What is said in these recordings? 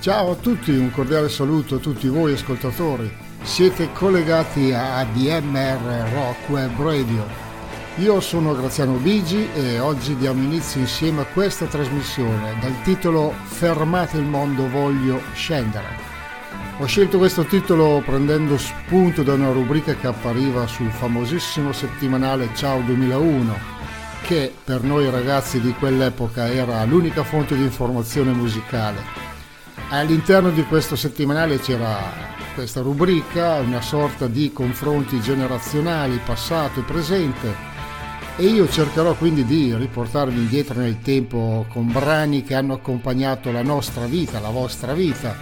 Ciao a tutti, un cordiale saluto a tutti voi ascoltatori. Siete collegati a ADMR Rock Web Radio. Io sono Graziano Bigi e oggi diamo inizio insieme a questa trasmissione dal titolo Fermate il mondo, voglio scendere. Ho scelto questo titolo prendendo spunto da una rubrica che appariva sul famosissimo settimanale Ciao 2001, che per noi ragazzi di quell'epoca era l'unica fonte di informazione musicale All'interno di questo settimanale c'era questa rubrica, una sorta di confronti generazionali, passato e presente, e io cercherò quindi di riportarvi indietro nel tempo con brani che hanno accompagnato la nostra vita, la vostra vita,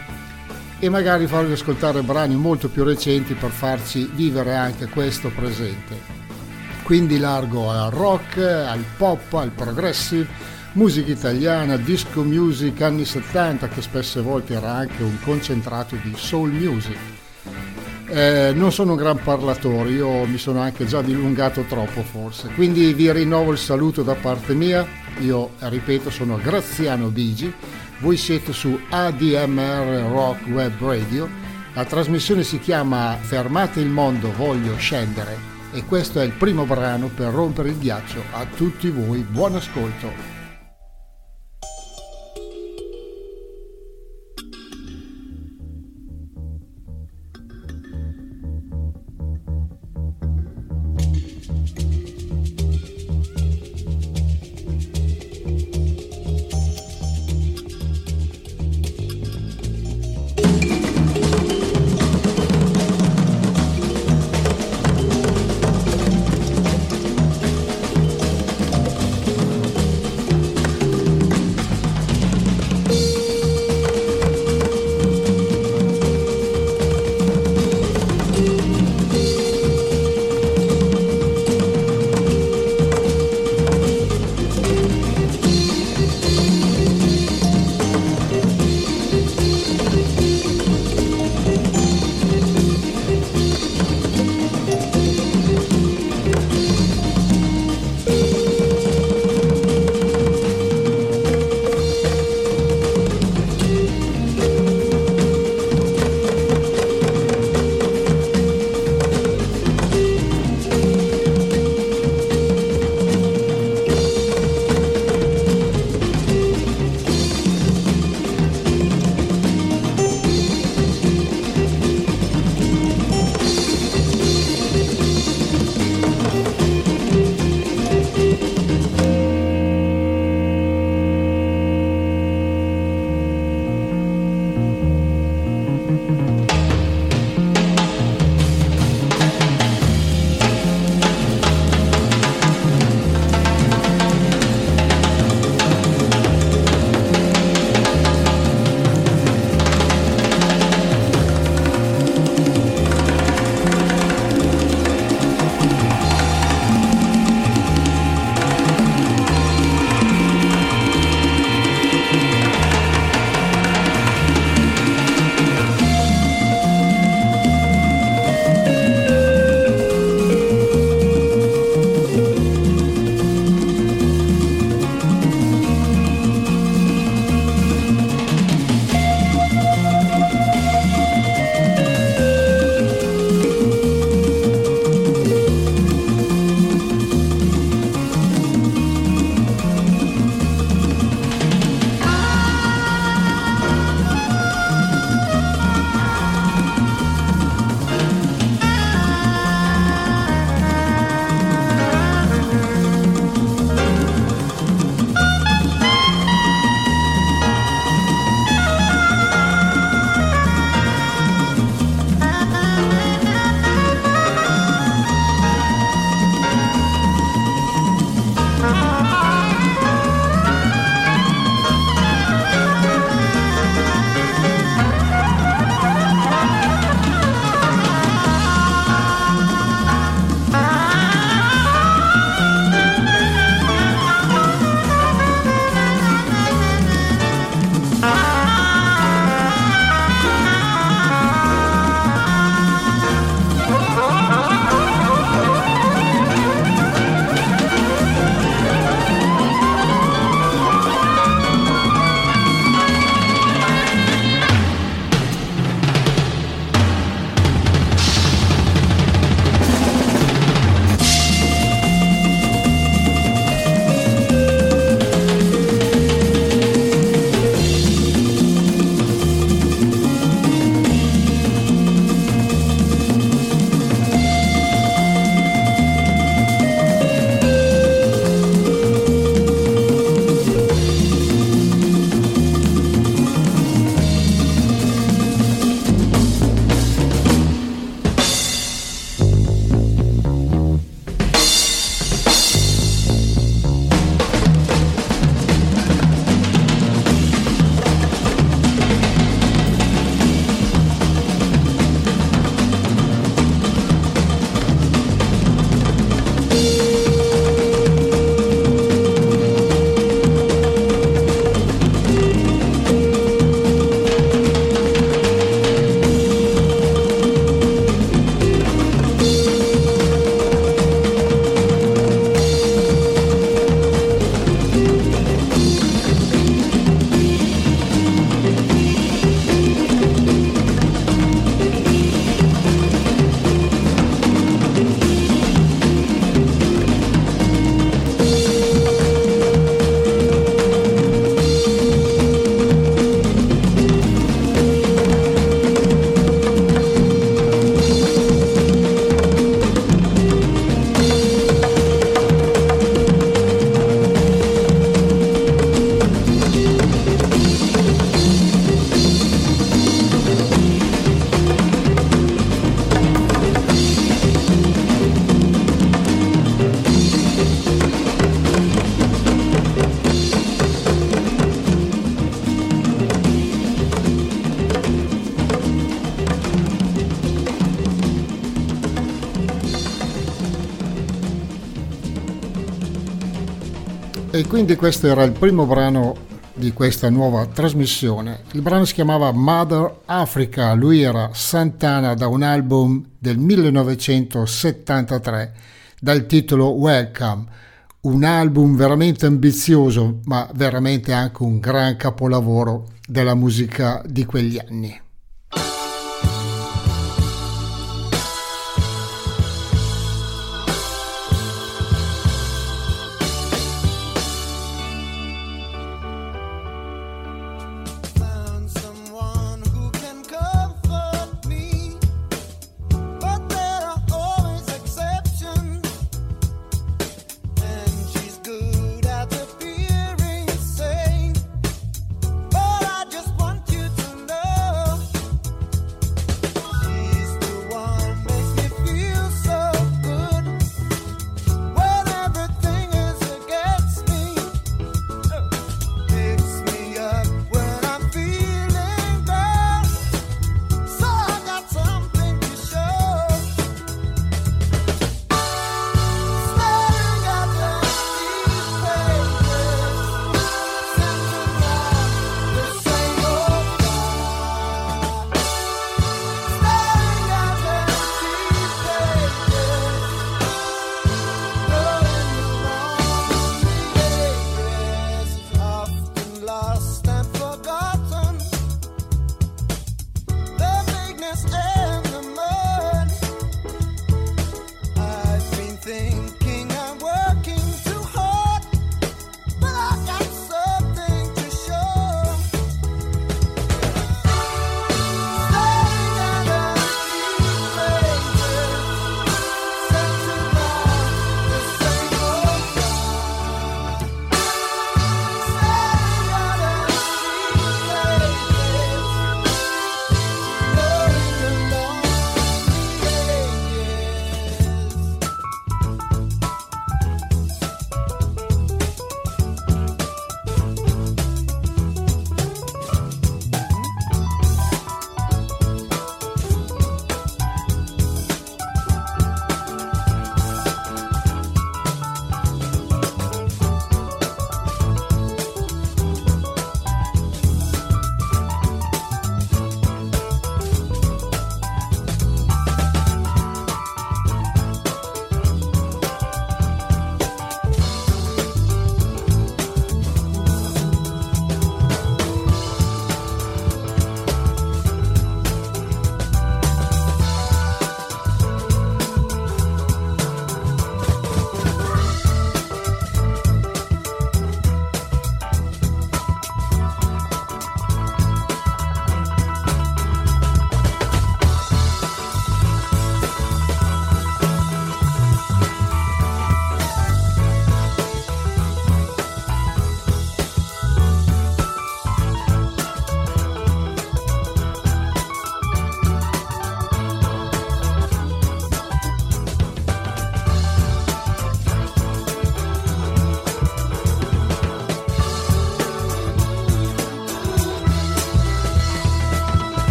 e magari farvi ascoltare brani molto più recenti per farci vivere anche questo presente. Quindi largo al rock, al pop, al progressive, musica italiana, disco music anni 70 che spesse volte era anche un concentrato di soul music. Eh, non sono un gran parlatore, io mi sono anche già dilungato troppo forse, quindi vi rinnovo il saluto da parte mia, io ripeto sono Graziano Bigi, voi siete su ADMR Rock Web Radio, la trasmissione si chiama Fermate il mondo, voglio scendere. E questo è il primo brano per rompere il ghiaccio a tutti voi, buon ascolto. Quindi questo era il primo brano di questa nuova trasmissione. Il brano si chiamava Mother Africa, lui era Santana da un album del 1973 dal titolo Welcome, un album veramente ambizioso ma veramente anche un gran capolavoro della musica di quegli anni.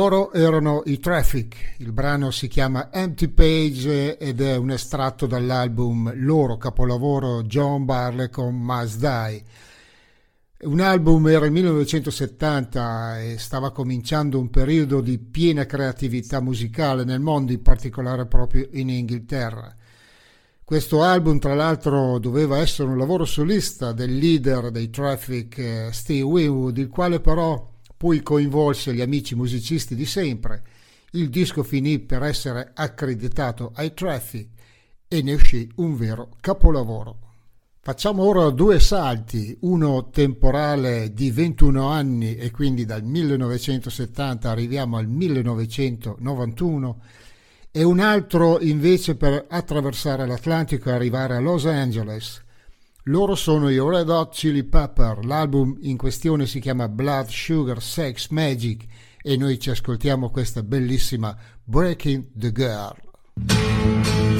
Loro erano i Traffic, il brano si chiama Empty Page ed è un estratto dall'album loro capolavoro John Barley con Must Die. Un album era il 1970 e stava cominciando un periodo di piena creatività musicale nel mondo, in particolare proprio in Inghilterra. Questo album, tra l'altro, doveva essere un lavoro solista del leader dei Traffic, eh, Steve Winwood, il quale però poi coinvolse gli amici musicisti di sempre. Il disco finì per essere accreditato ai Traffic e ne uscì un vero capolavoro. Facciamo ora due salti, uno temporale di 21 anni e quindi dal 1970 arriviamo al 1991 e un altro invece per attraversare l'Atlantico e arrivare a Los Angeles loro sono i Red Hot Chili Pepper, l'album in questione si chiama Blood, Sugar, Sex, Magic e noi ci ascoltiamo questa bellissima Breaking the Girl.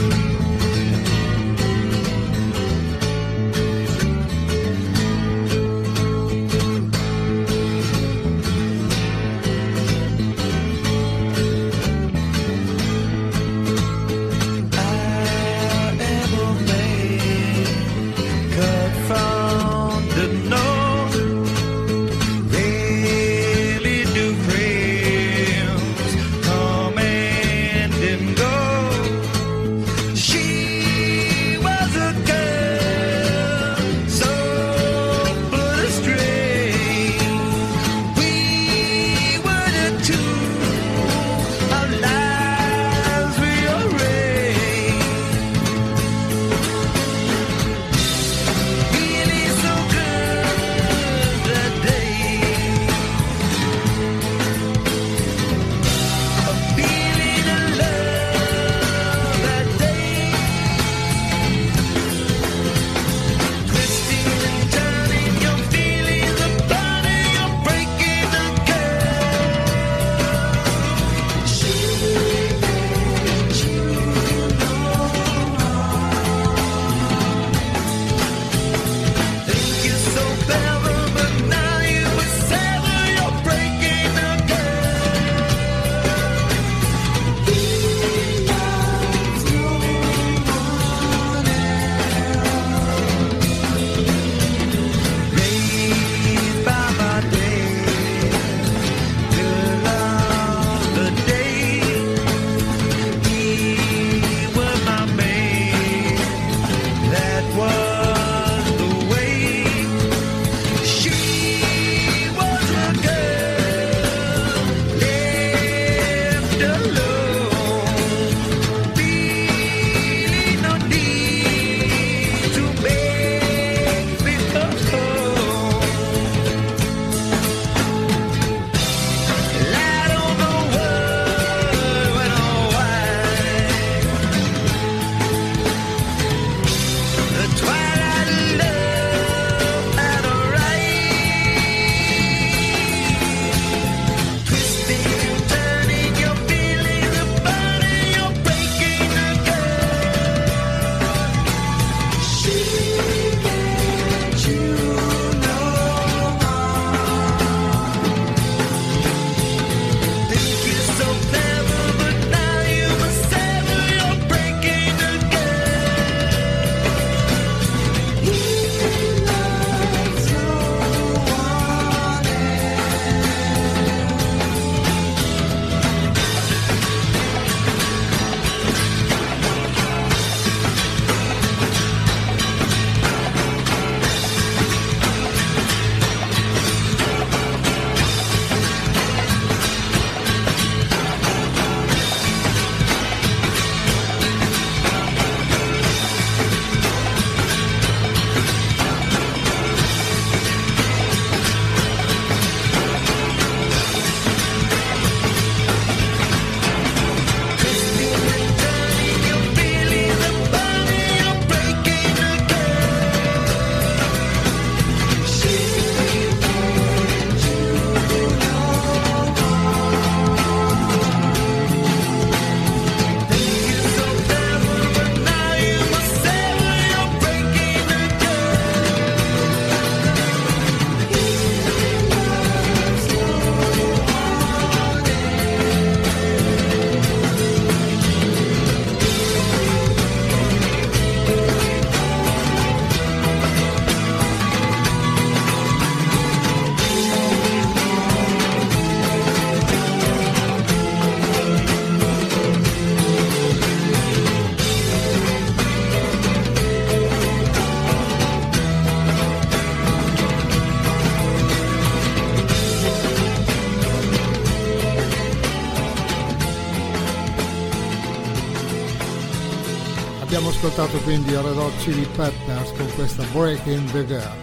Ascoltato quindi Red Hot Chili Peppers con questa Breaking the Girl.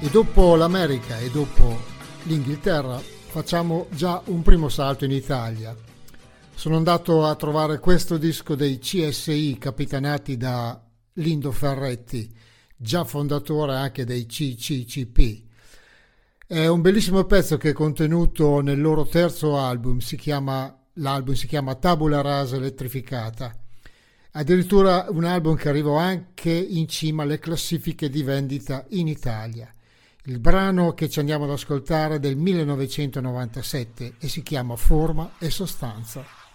E dopo l'America e dopo l'Inghilterra facciamo già un primo salto in Italia. Sono andato a trovare questo disco dei CSI capitanati da Lindo Ferretti, già fondatore anche dei CCCP. È un bellissimo pezzo che è contenuto nel loro terzo album, si chiama, l'album si chiama Tabula Rasa Elettrificata Addirittura un album che arrivò anche in cima alle classifiche di vendita in Italia. Il brano che ci andiamo ad ascoltare è del 1997 e si chiama Forma e Sostanza.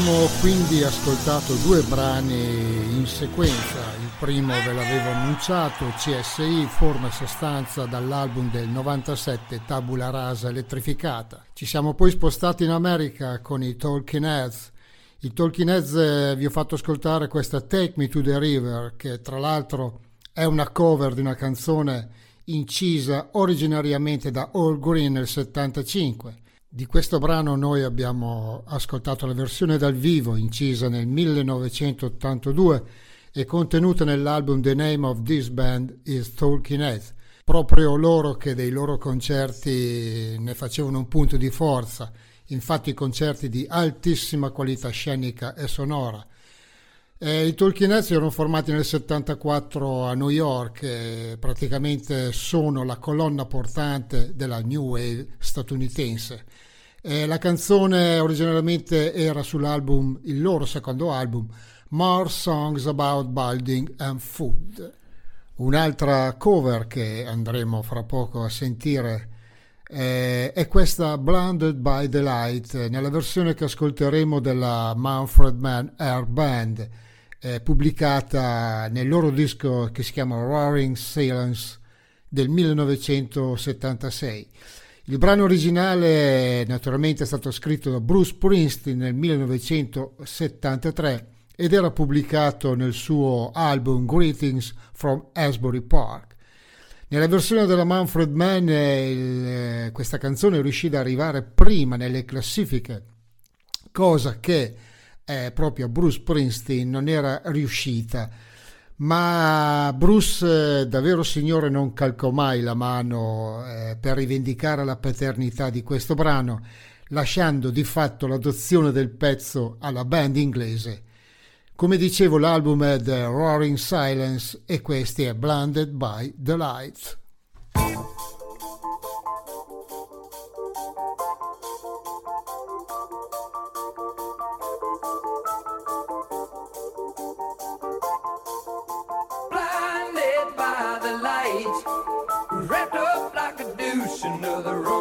Abbiamo quindi ascoltato due brani in sequenza. Il primo ve l'avevo annunciato, CSI, forma e sostanza dall'album del 97 Tabula Rasa elettrificata. Ci siamo poi spostati in America con i Talking Heads. I Talking Heads eh, vi ho fatto ascoltare questa Take Me to the River, che tra l'altro è una cover di una canzone incisa originariamente da All Green nel 75 di questo brano noi abbiamo ascoltato la versione dal vivo incisa nel 1982 e contenuta nell'album The Name of This Band is Talking Heads. Proprio loro che dei loro concerti ne facevano un punto di forza, infatti concerti di altissima qualità scenica e sonora. Eh, I Talking Heads erano formati nel 74 a New York e praticamente sono la colonna portante della New Wave statunitense. Eh, la canzone originariamente era sull'album, il loro secondo album, More Songs About Building and Food. Un'altra cover che andremo fra poco a sentire eh, è questa Blinded by the Light, nella versione che ascolteremo della Manfred Mann Air Band eh, pubblicata nel loro disco che si chiama Roaring Silence del 1976. Il brano originale naturalmente è stato scritto da Bruce Springsteen nel 1973 ed era pubblicato nel suo album Greetings from Asbury Park. Nella versione della Manfred Mann il, questa canzone riuscì ad arrivare prima nelle classifiche, cosa che eh, proprio a Bruce Springsteen non era riuscita. Ma Bruce, eh, davvero signore, non calcò mai la mano eh, per rivendicare la paternità di questo brano, lasciando di fatto l'adozione del pezzo alla band inglese. Come dicevo, l'album è The Roaring Silence e questo è Blinded by the another road.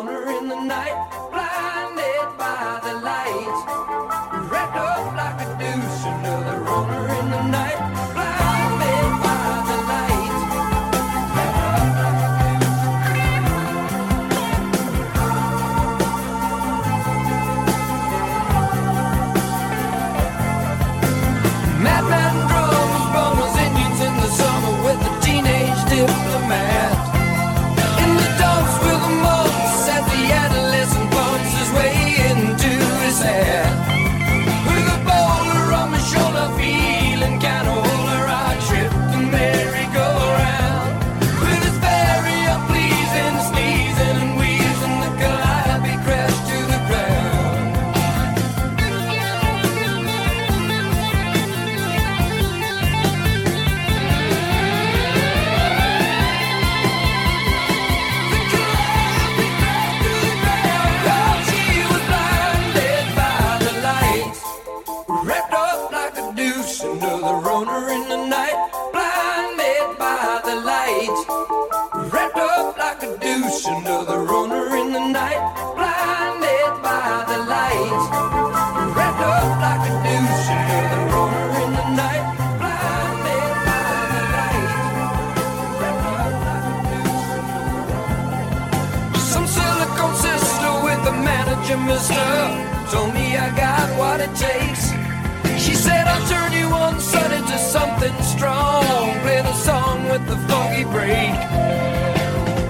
something strong. Play the song with the foggy break.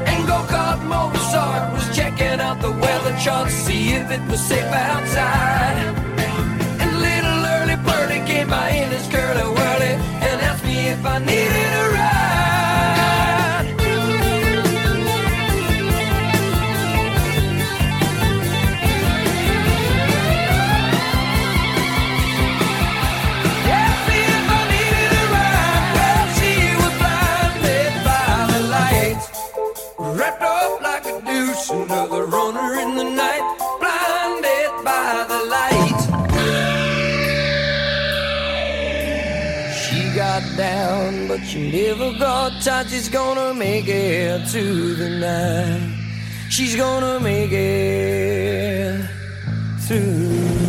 And go kart Mozart was checking out the weather chart, see if it was safe outside. And little early birdie came by in his curly whirly and asked me if I needed. Lights. she's gonna make it to the night. She's gonna make it through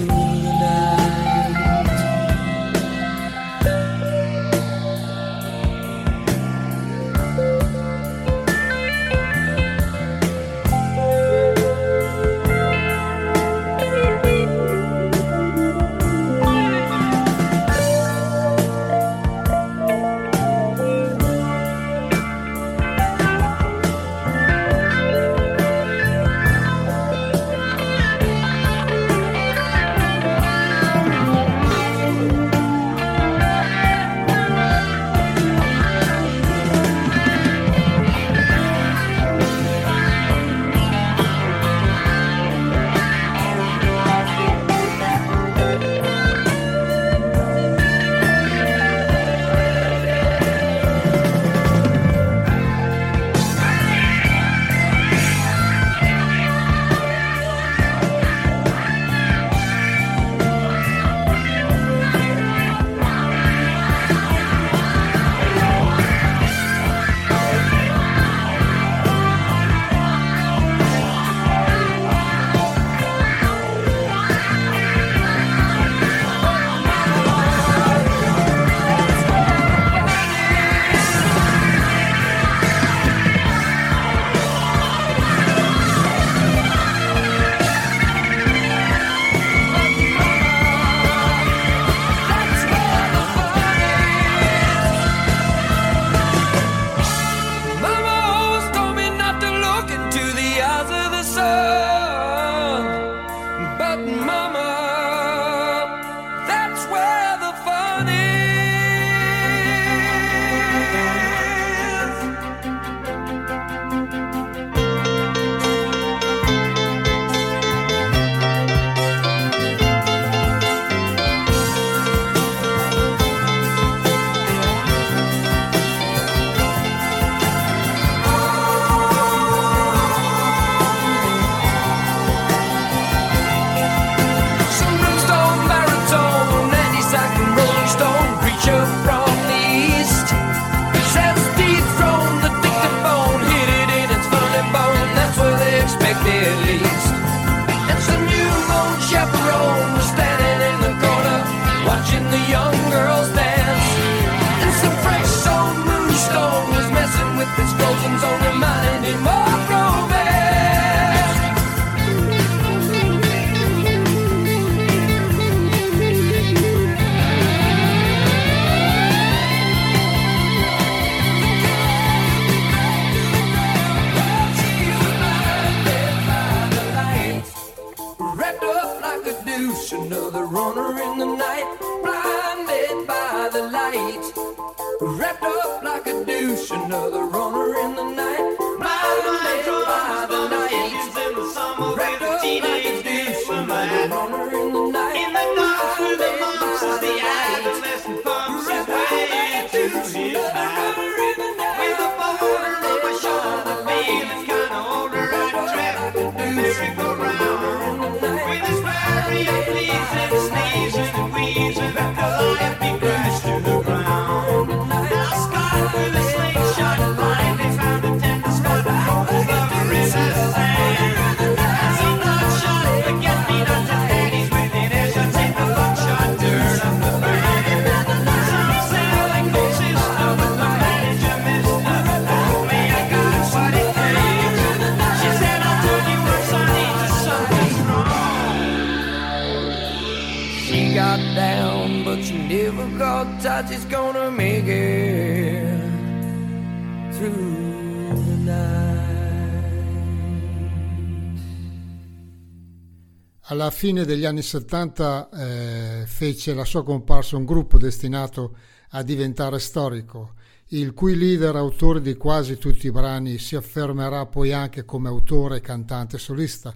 alla fine degli anni 70 eh, fece la sua comparsa un gruppo destinato a diventare storico, il cui leader, autore di quasi tutti i brani, si affermerà poi anche come autore e cantante solista.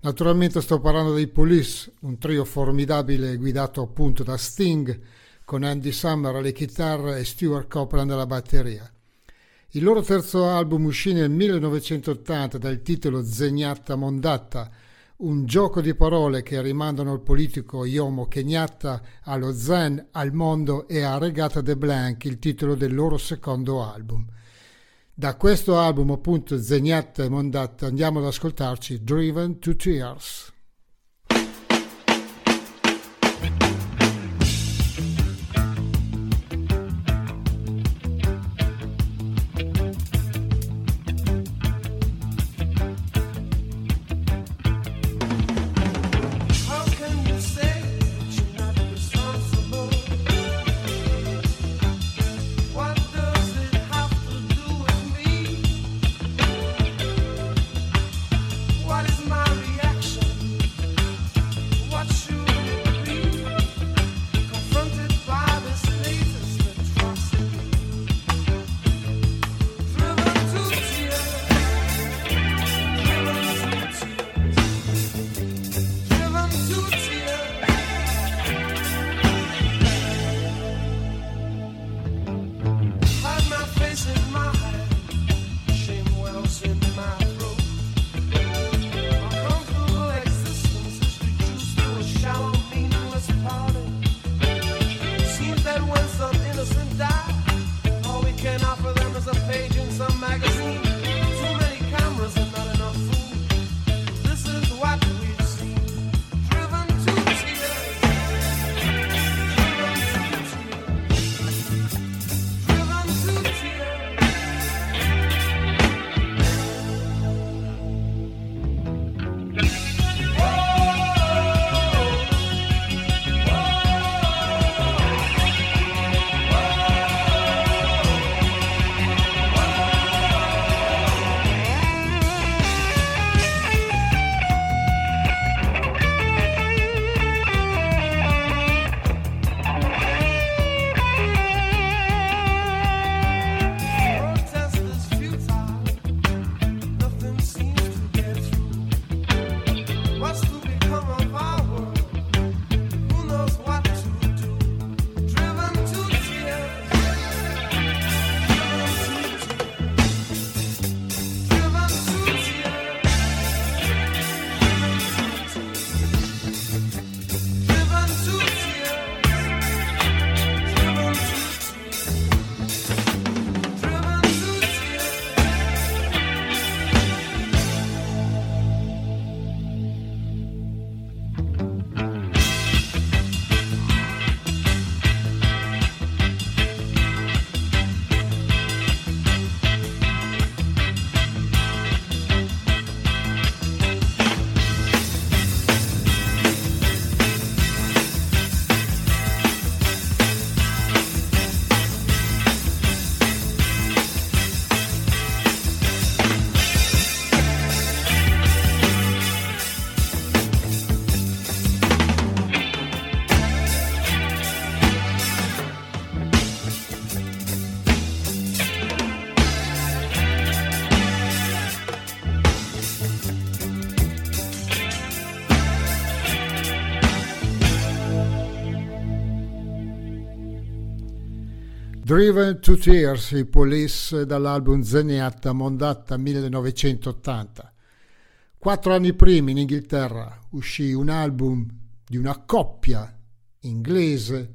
Naturalmente sto parlando dei Police, un trio formidabile guidato appunto da Sting, con Andy Summer alle chitarre e Stuart Copeland alla batteria. Il loro terzo album uscì nel 1980 dal titolo Zegnatta Mondatta, un gioco di parole che rimandano il politico Yomo Kenyatta allo Zen, al mondo e a Regata de Blanc, il titolo del loro secondo album. Da questo album, appunto, Zegnatta e Mondatta, andiamo ad ascoltarci Driven to Tears. Driven to Tears, i Police dall'album Zeniatta Mondatta 1980. Quattro anni prima in Inghilterra uscì un album di una coppia inglese.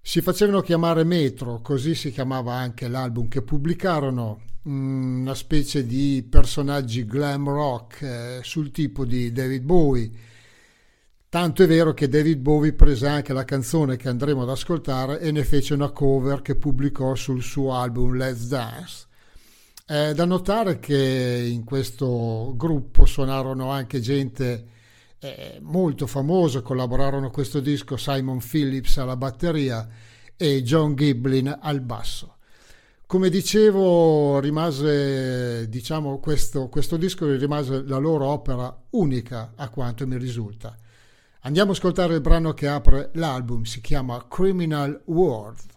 Si facevano chiamare Metro, così si chiamava anche l'album che pubblicarono, mm, una specie di personaggi glam rock eh, sul tipo di David Bowie Tanto è vero che David Bowie prese anche la canzone che andremo ad ascoltare e ne fece una cover che pubblicò sul suo album Let's Dance. È da notare che in questo gruppo suonarono anche gente eh, molto famosa, collaborarono a questo disco Simon Phillips alla batteria e John Giblin al basso. Come dicevo, rimase, diciamo, questo, questo disco rimase la loro opera unica a quanto mi risulta. Andiamo ad ascoltare il brano che apre l'album, si chiama Criminal World.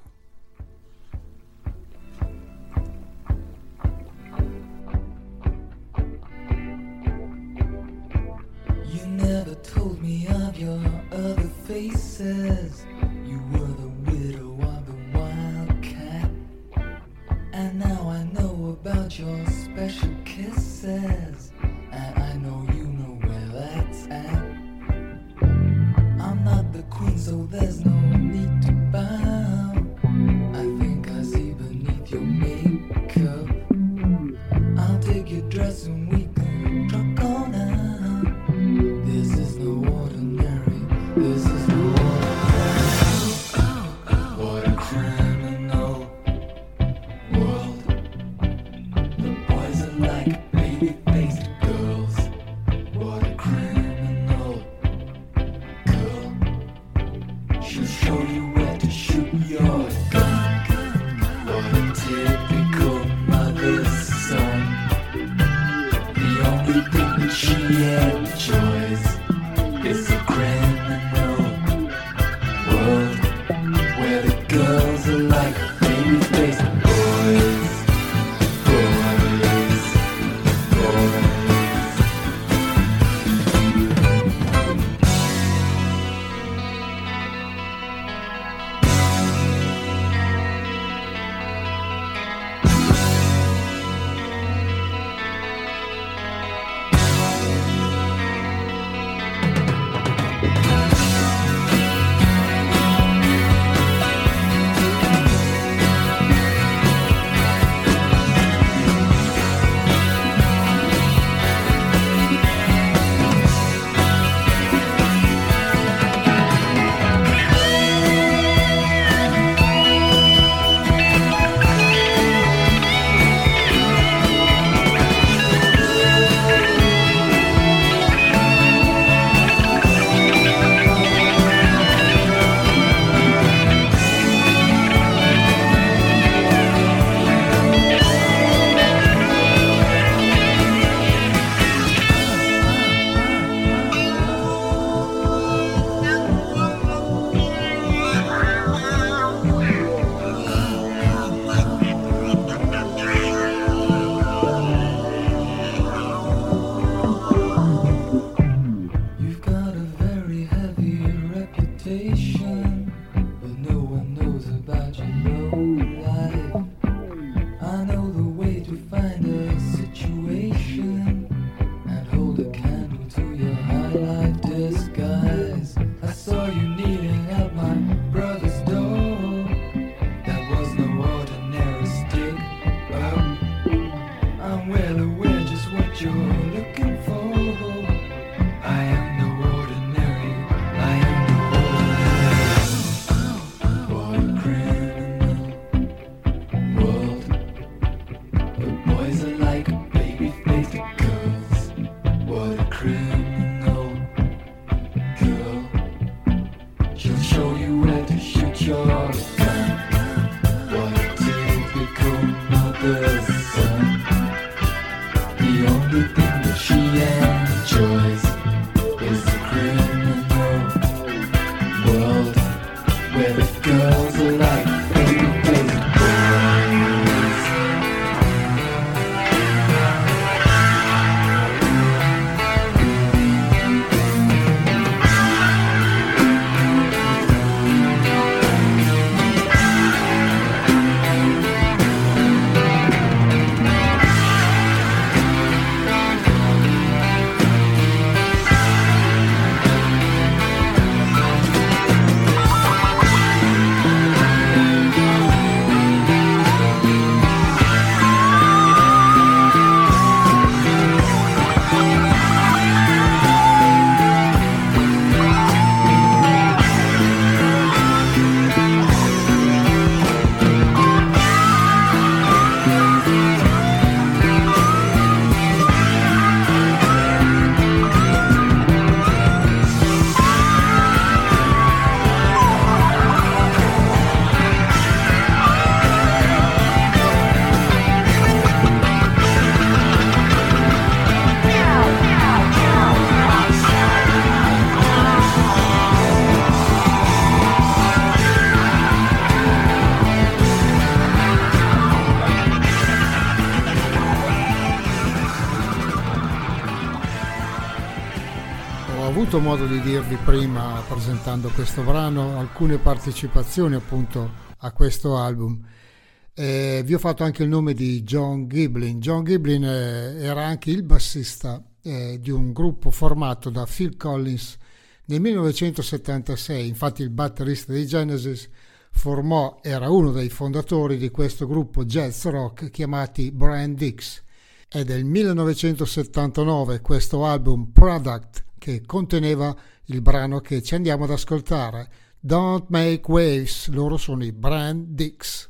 Never told me of your other faces. You were the widow of the wildcat. And now I know about your special kisses. So there's no need to bow. Avuto modo di dirvi prima presentando questo brano alcune partecipazioni appunto a questo album. Eh, vi ho fatto anche il nome di John Giblin. John Giblin eh, era anche il bassista eh, di un gruppo formato da Phil Collins nel 1976. Infatti il batterista di Genesis formò, era uno dei fondatori di questo gruppo jazz rock chiamati Brian Dix. È del 1979 questo album Product che conteneva il brano che ci andiamo ad ascoltare. Don't Make Waves, loro sono i Brand Dix.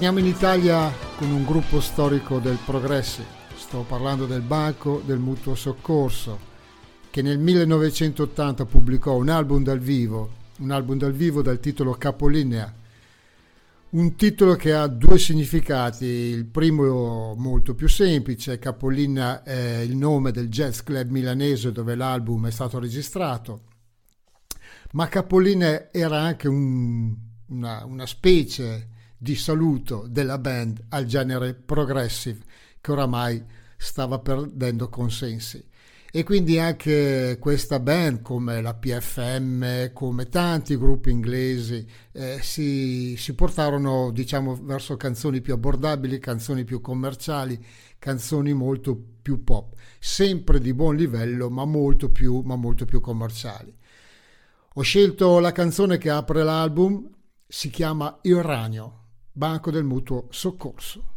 Torniamo in Italia con un gruppo storico del Progressi. Sto parlando del Banco del Mutuo Soccorso, che nel 1980 pubblicò un album dal vivo, un album dal vivo dal titolo Capolinea. Un titolo che ha due significati, il primo molto più semplice, Capolinea è il nome del jazz club milanese dove l'album è stato registrato, ma Capolinea era anche un, una, una specie di saluto della band al genere progressive che oramai stava perdendo consensi. E quindi anche questa band, come la PFM, come tanti gruppi inglesi, eh, si, si, portarono diciamo, verso canzoni più abbordabili, canzoni più commerciali, canzoni molto più pop, sempre di buon livello, ma molto più, ma molto più commerciali. Ho scelto la canzone che apre l'album, si chiama Il Ragno Banco del Mutuo Soccorso.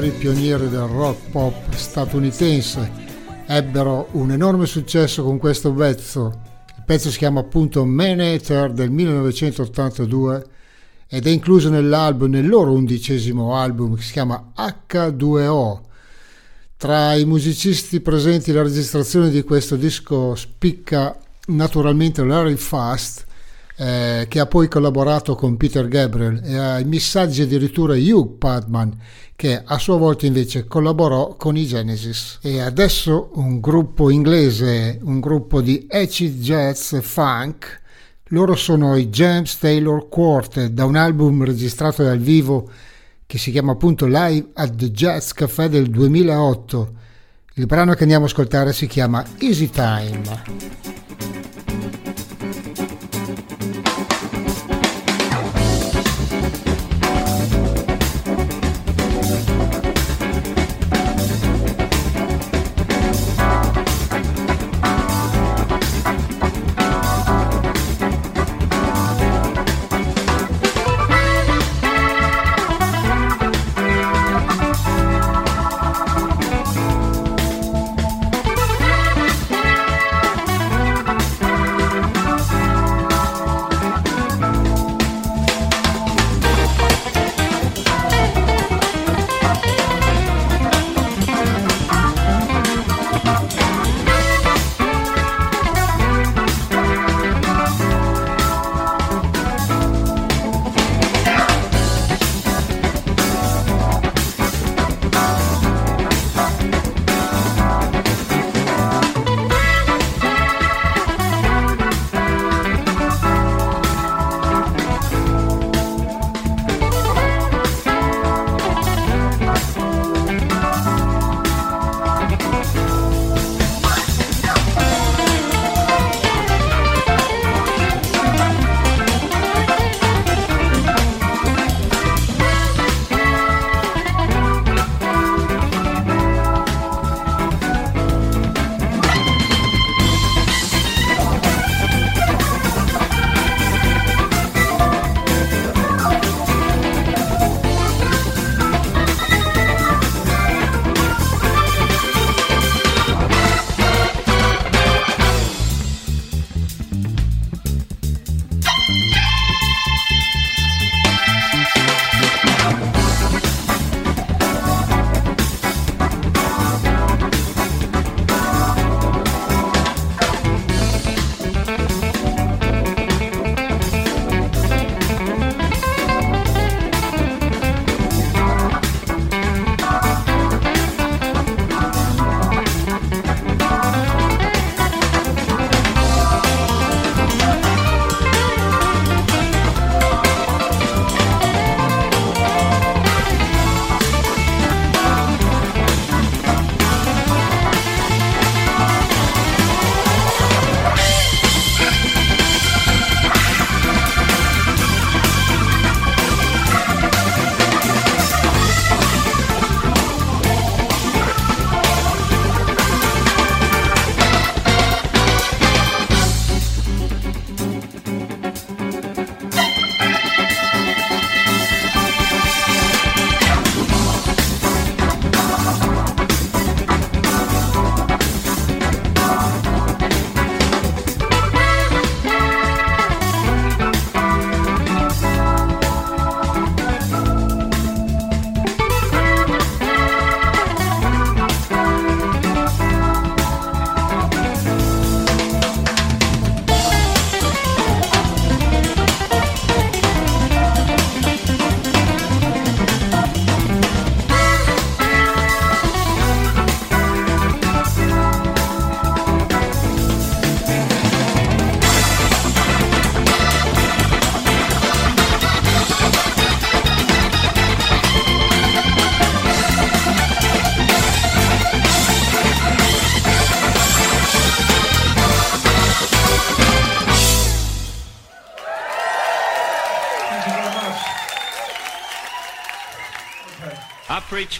Veri pionieri del rock pop statunitense, ebbero un enorme successo con questo pezzo. Il pezzo si chiama appunto Man Eater del 1982 ed è incluso nell'album, nel loro undicesimo album che si chiama H2O. Tra i musicisti presenti alla registrazione di questo disco spicca naturalmente Larry Fast, eh, che ha poi collaborato con Peter Gabriel e ai missaggi addirittura Hugh Padman, che a sua volta invece collaborò con i Genesis. E adesso un gruppo inglese, un gruppo di acid jazz funk, loro sono i James Taylor Quartet da un album registrato dal vivo che si chiama appunto Live at the Jazz Café del 2008. Il brano che andiamo a ascoltare si chiama Easy Time.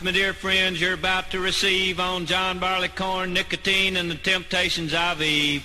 My dear friends, you're about to receive on John Barleycorn, nicotine, and the temptations of Eve.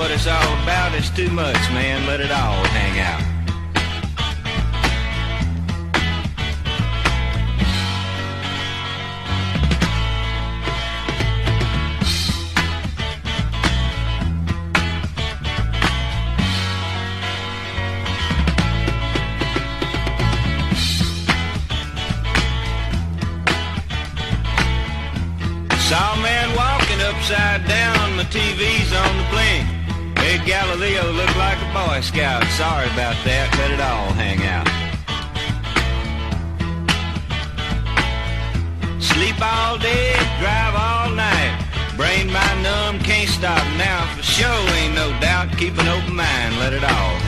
What it's all about, it's too much, man, let it all hang out. Scout. Sorry about that, let it all hang out. Sleep all day, drive all night. Brain my numb, can't stop now. For sure ain't no doubt, keep an open mind, let it all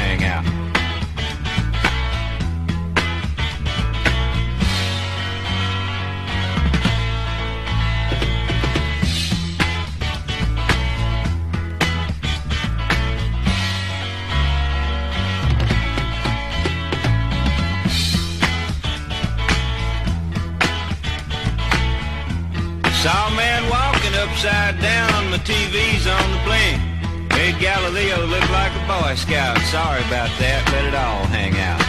TV's on the blink. Hey, Galileo look like a Boy Scout. Sorry about that, let it all hang out.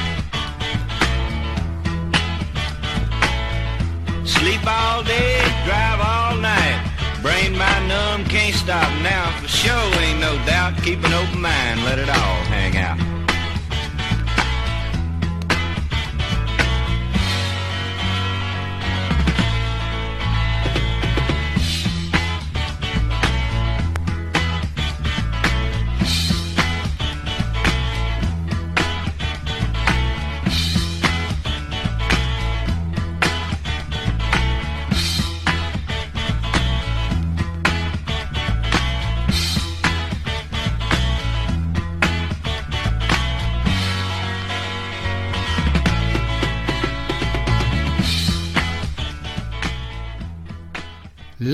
Sleep all day, drive all night. Brain my numb, can't stop now. For sure ain't no doubt, keep an open mind, let it all hang out.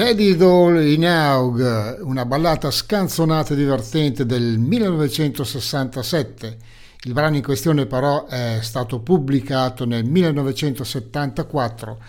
Lady Doll in Aug, una ballata scanzonata e divertente del 1967. Il brano in questione però è stato pubblicato nel 1974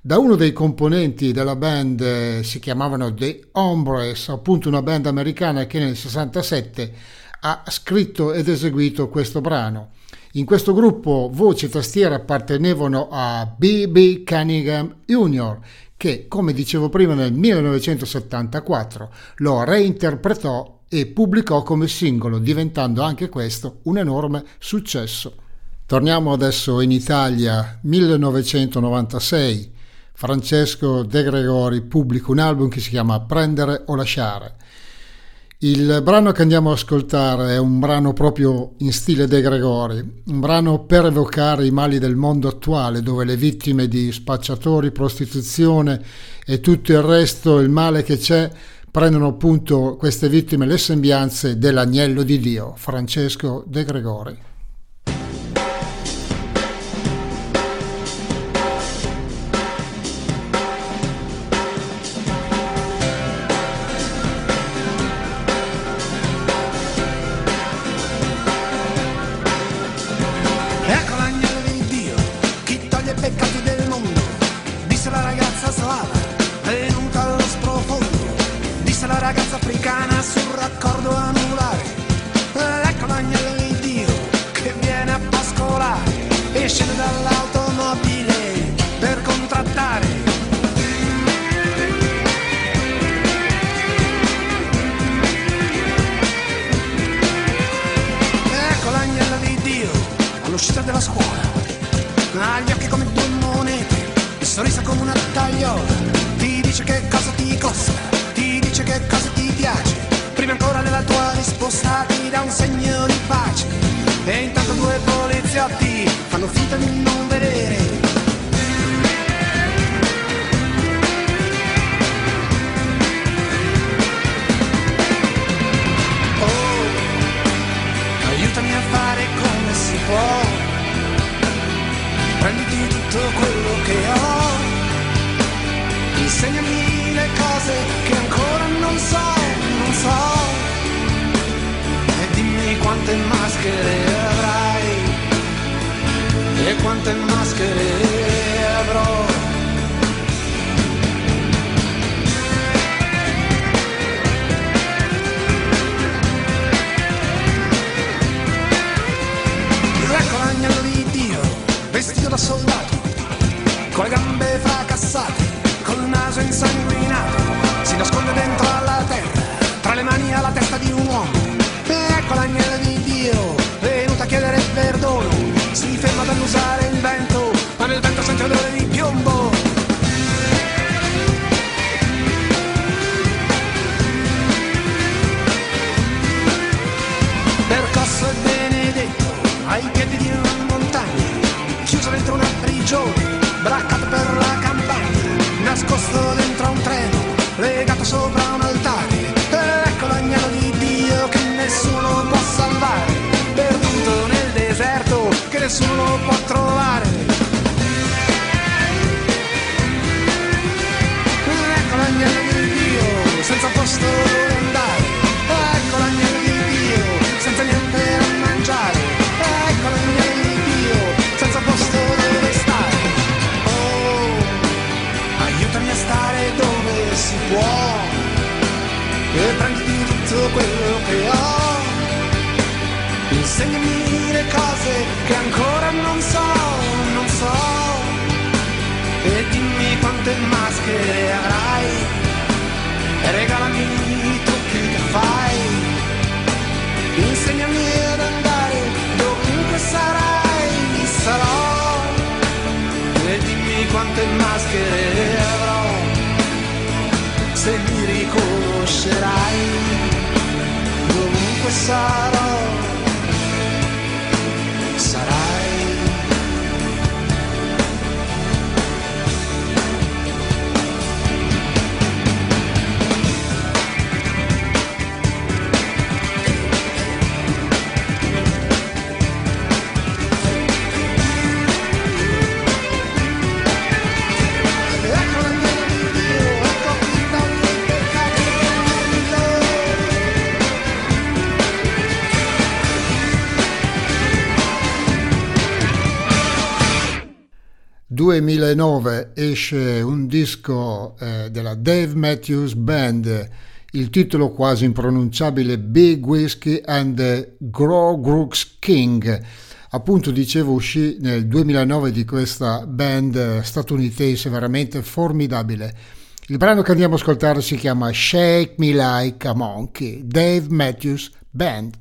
da uno dei componenti della band, eh, si chiamavano The Hombres, appunto una band americana che nel 67 ha scritto ed eseguito questo brano. In questo gruppo voce e tastiera appartenevano a B.B. Cunningham Jr., che, come dicevo prima, nel 1974 lo reinterpretò e pubblicò come singolo, diventando anche questo un enorme successo. Torniamo adesso in Italia, 1996. Francesco De Gregori pubblica un album che si chiama Prendere o lasciare. Il brano che andiamo ad ascoltare è un brano proprio in stile De Gregori, un brano per evocare i mali del mondo attuale, dove le vittime di spacciatori, prostituzione e tutto il resto, il male che c'è, prendono appunto queste vittime le sembianze dell'agnello di Dio, Francesco De Gregori. Già ti fanno finta di non che avrò. Di Dio, vestito da soldato che avrai e regalami tutto che fai. Insegnami ad andare dovunque sarai. Mi sarò. E dimmi quante maschere avrò. Se mi riconoscerai. Dovunque sarò. 2009 esce un disco eh, della Dave Matthews Band, il titolo quasi impronunciabile Big Whiskey and the Grogrooks King. Appunto, dicevo, uscì nel 2009 di questa band eh, statunitense veramente formidabile. Il brano che andiamo a ascoltare si chiama Shake Me Like a Monkey, Dave Matthews Band.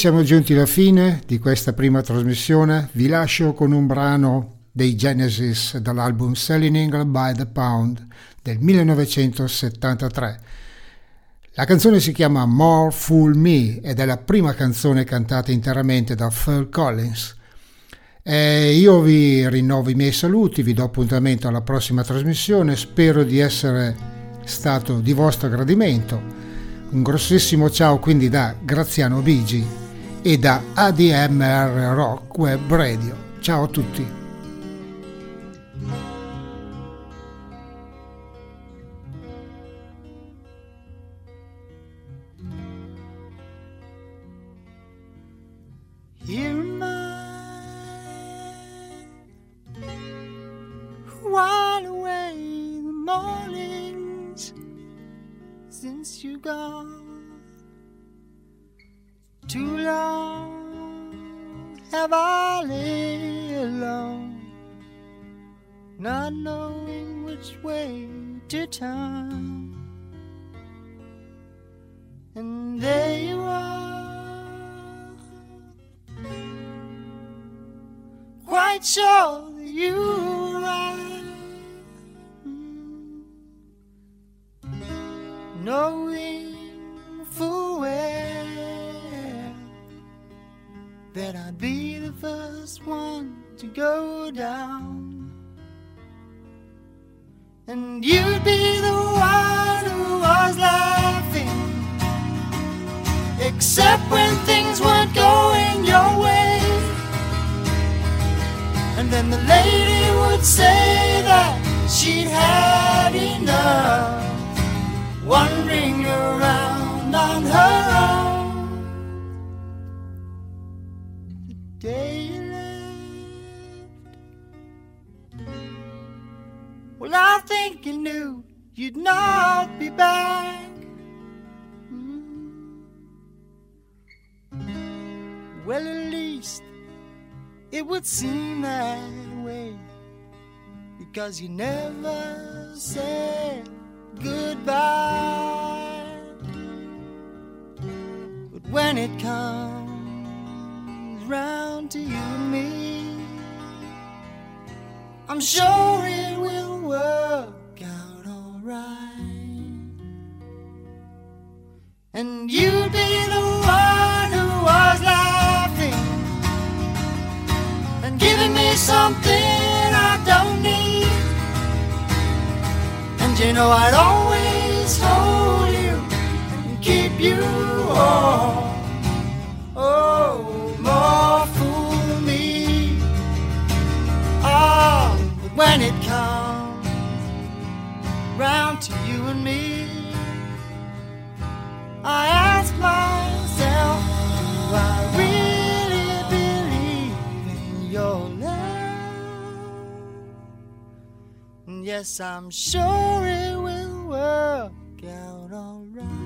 Siamo giunti alla fine di questa prima trasmissione. Vi lascio con un brano dei Genesis dall'album Selling England by the Pound del 1973. La canzone si chiama More Fool Me ed è la prima canzone cantata interamente da Phil Collins. E io vi rinnovo i miei saluti, vi do appuntamento alla prossima trasmissione, spero di essere stato di vostro gradimento. Un grossissimo ciao quindi da Graziano Bigi e da ADMR Rock Web Radio. Ciao a tutti. Since you gone. Too long have I lay alone, not knowing which way to turn. And there you are, quite sure that you are. To go down, and you'd be the one who was laughing, except when things weren't going your way. And then the lady would say that she'd had enough wandering around on her own. Think you knew you'd not be back. Mm. Well, at least it would seem that way because you never said goodbye. But when it comes round to you and me, I'm sure it will work out alright. And you'd be the one who was laughing and giving me something I don't need. And you know I'd always hold you and keep you warm. Oh, more when it comes round to you and me, I ask myself, do I really believe in your love? And yes, I'm sure it will work out alright.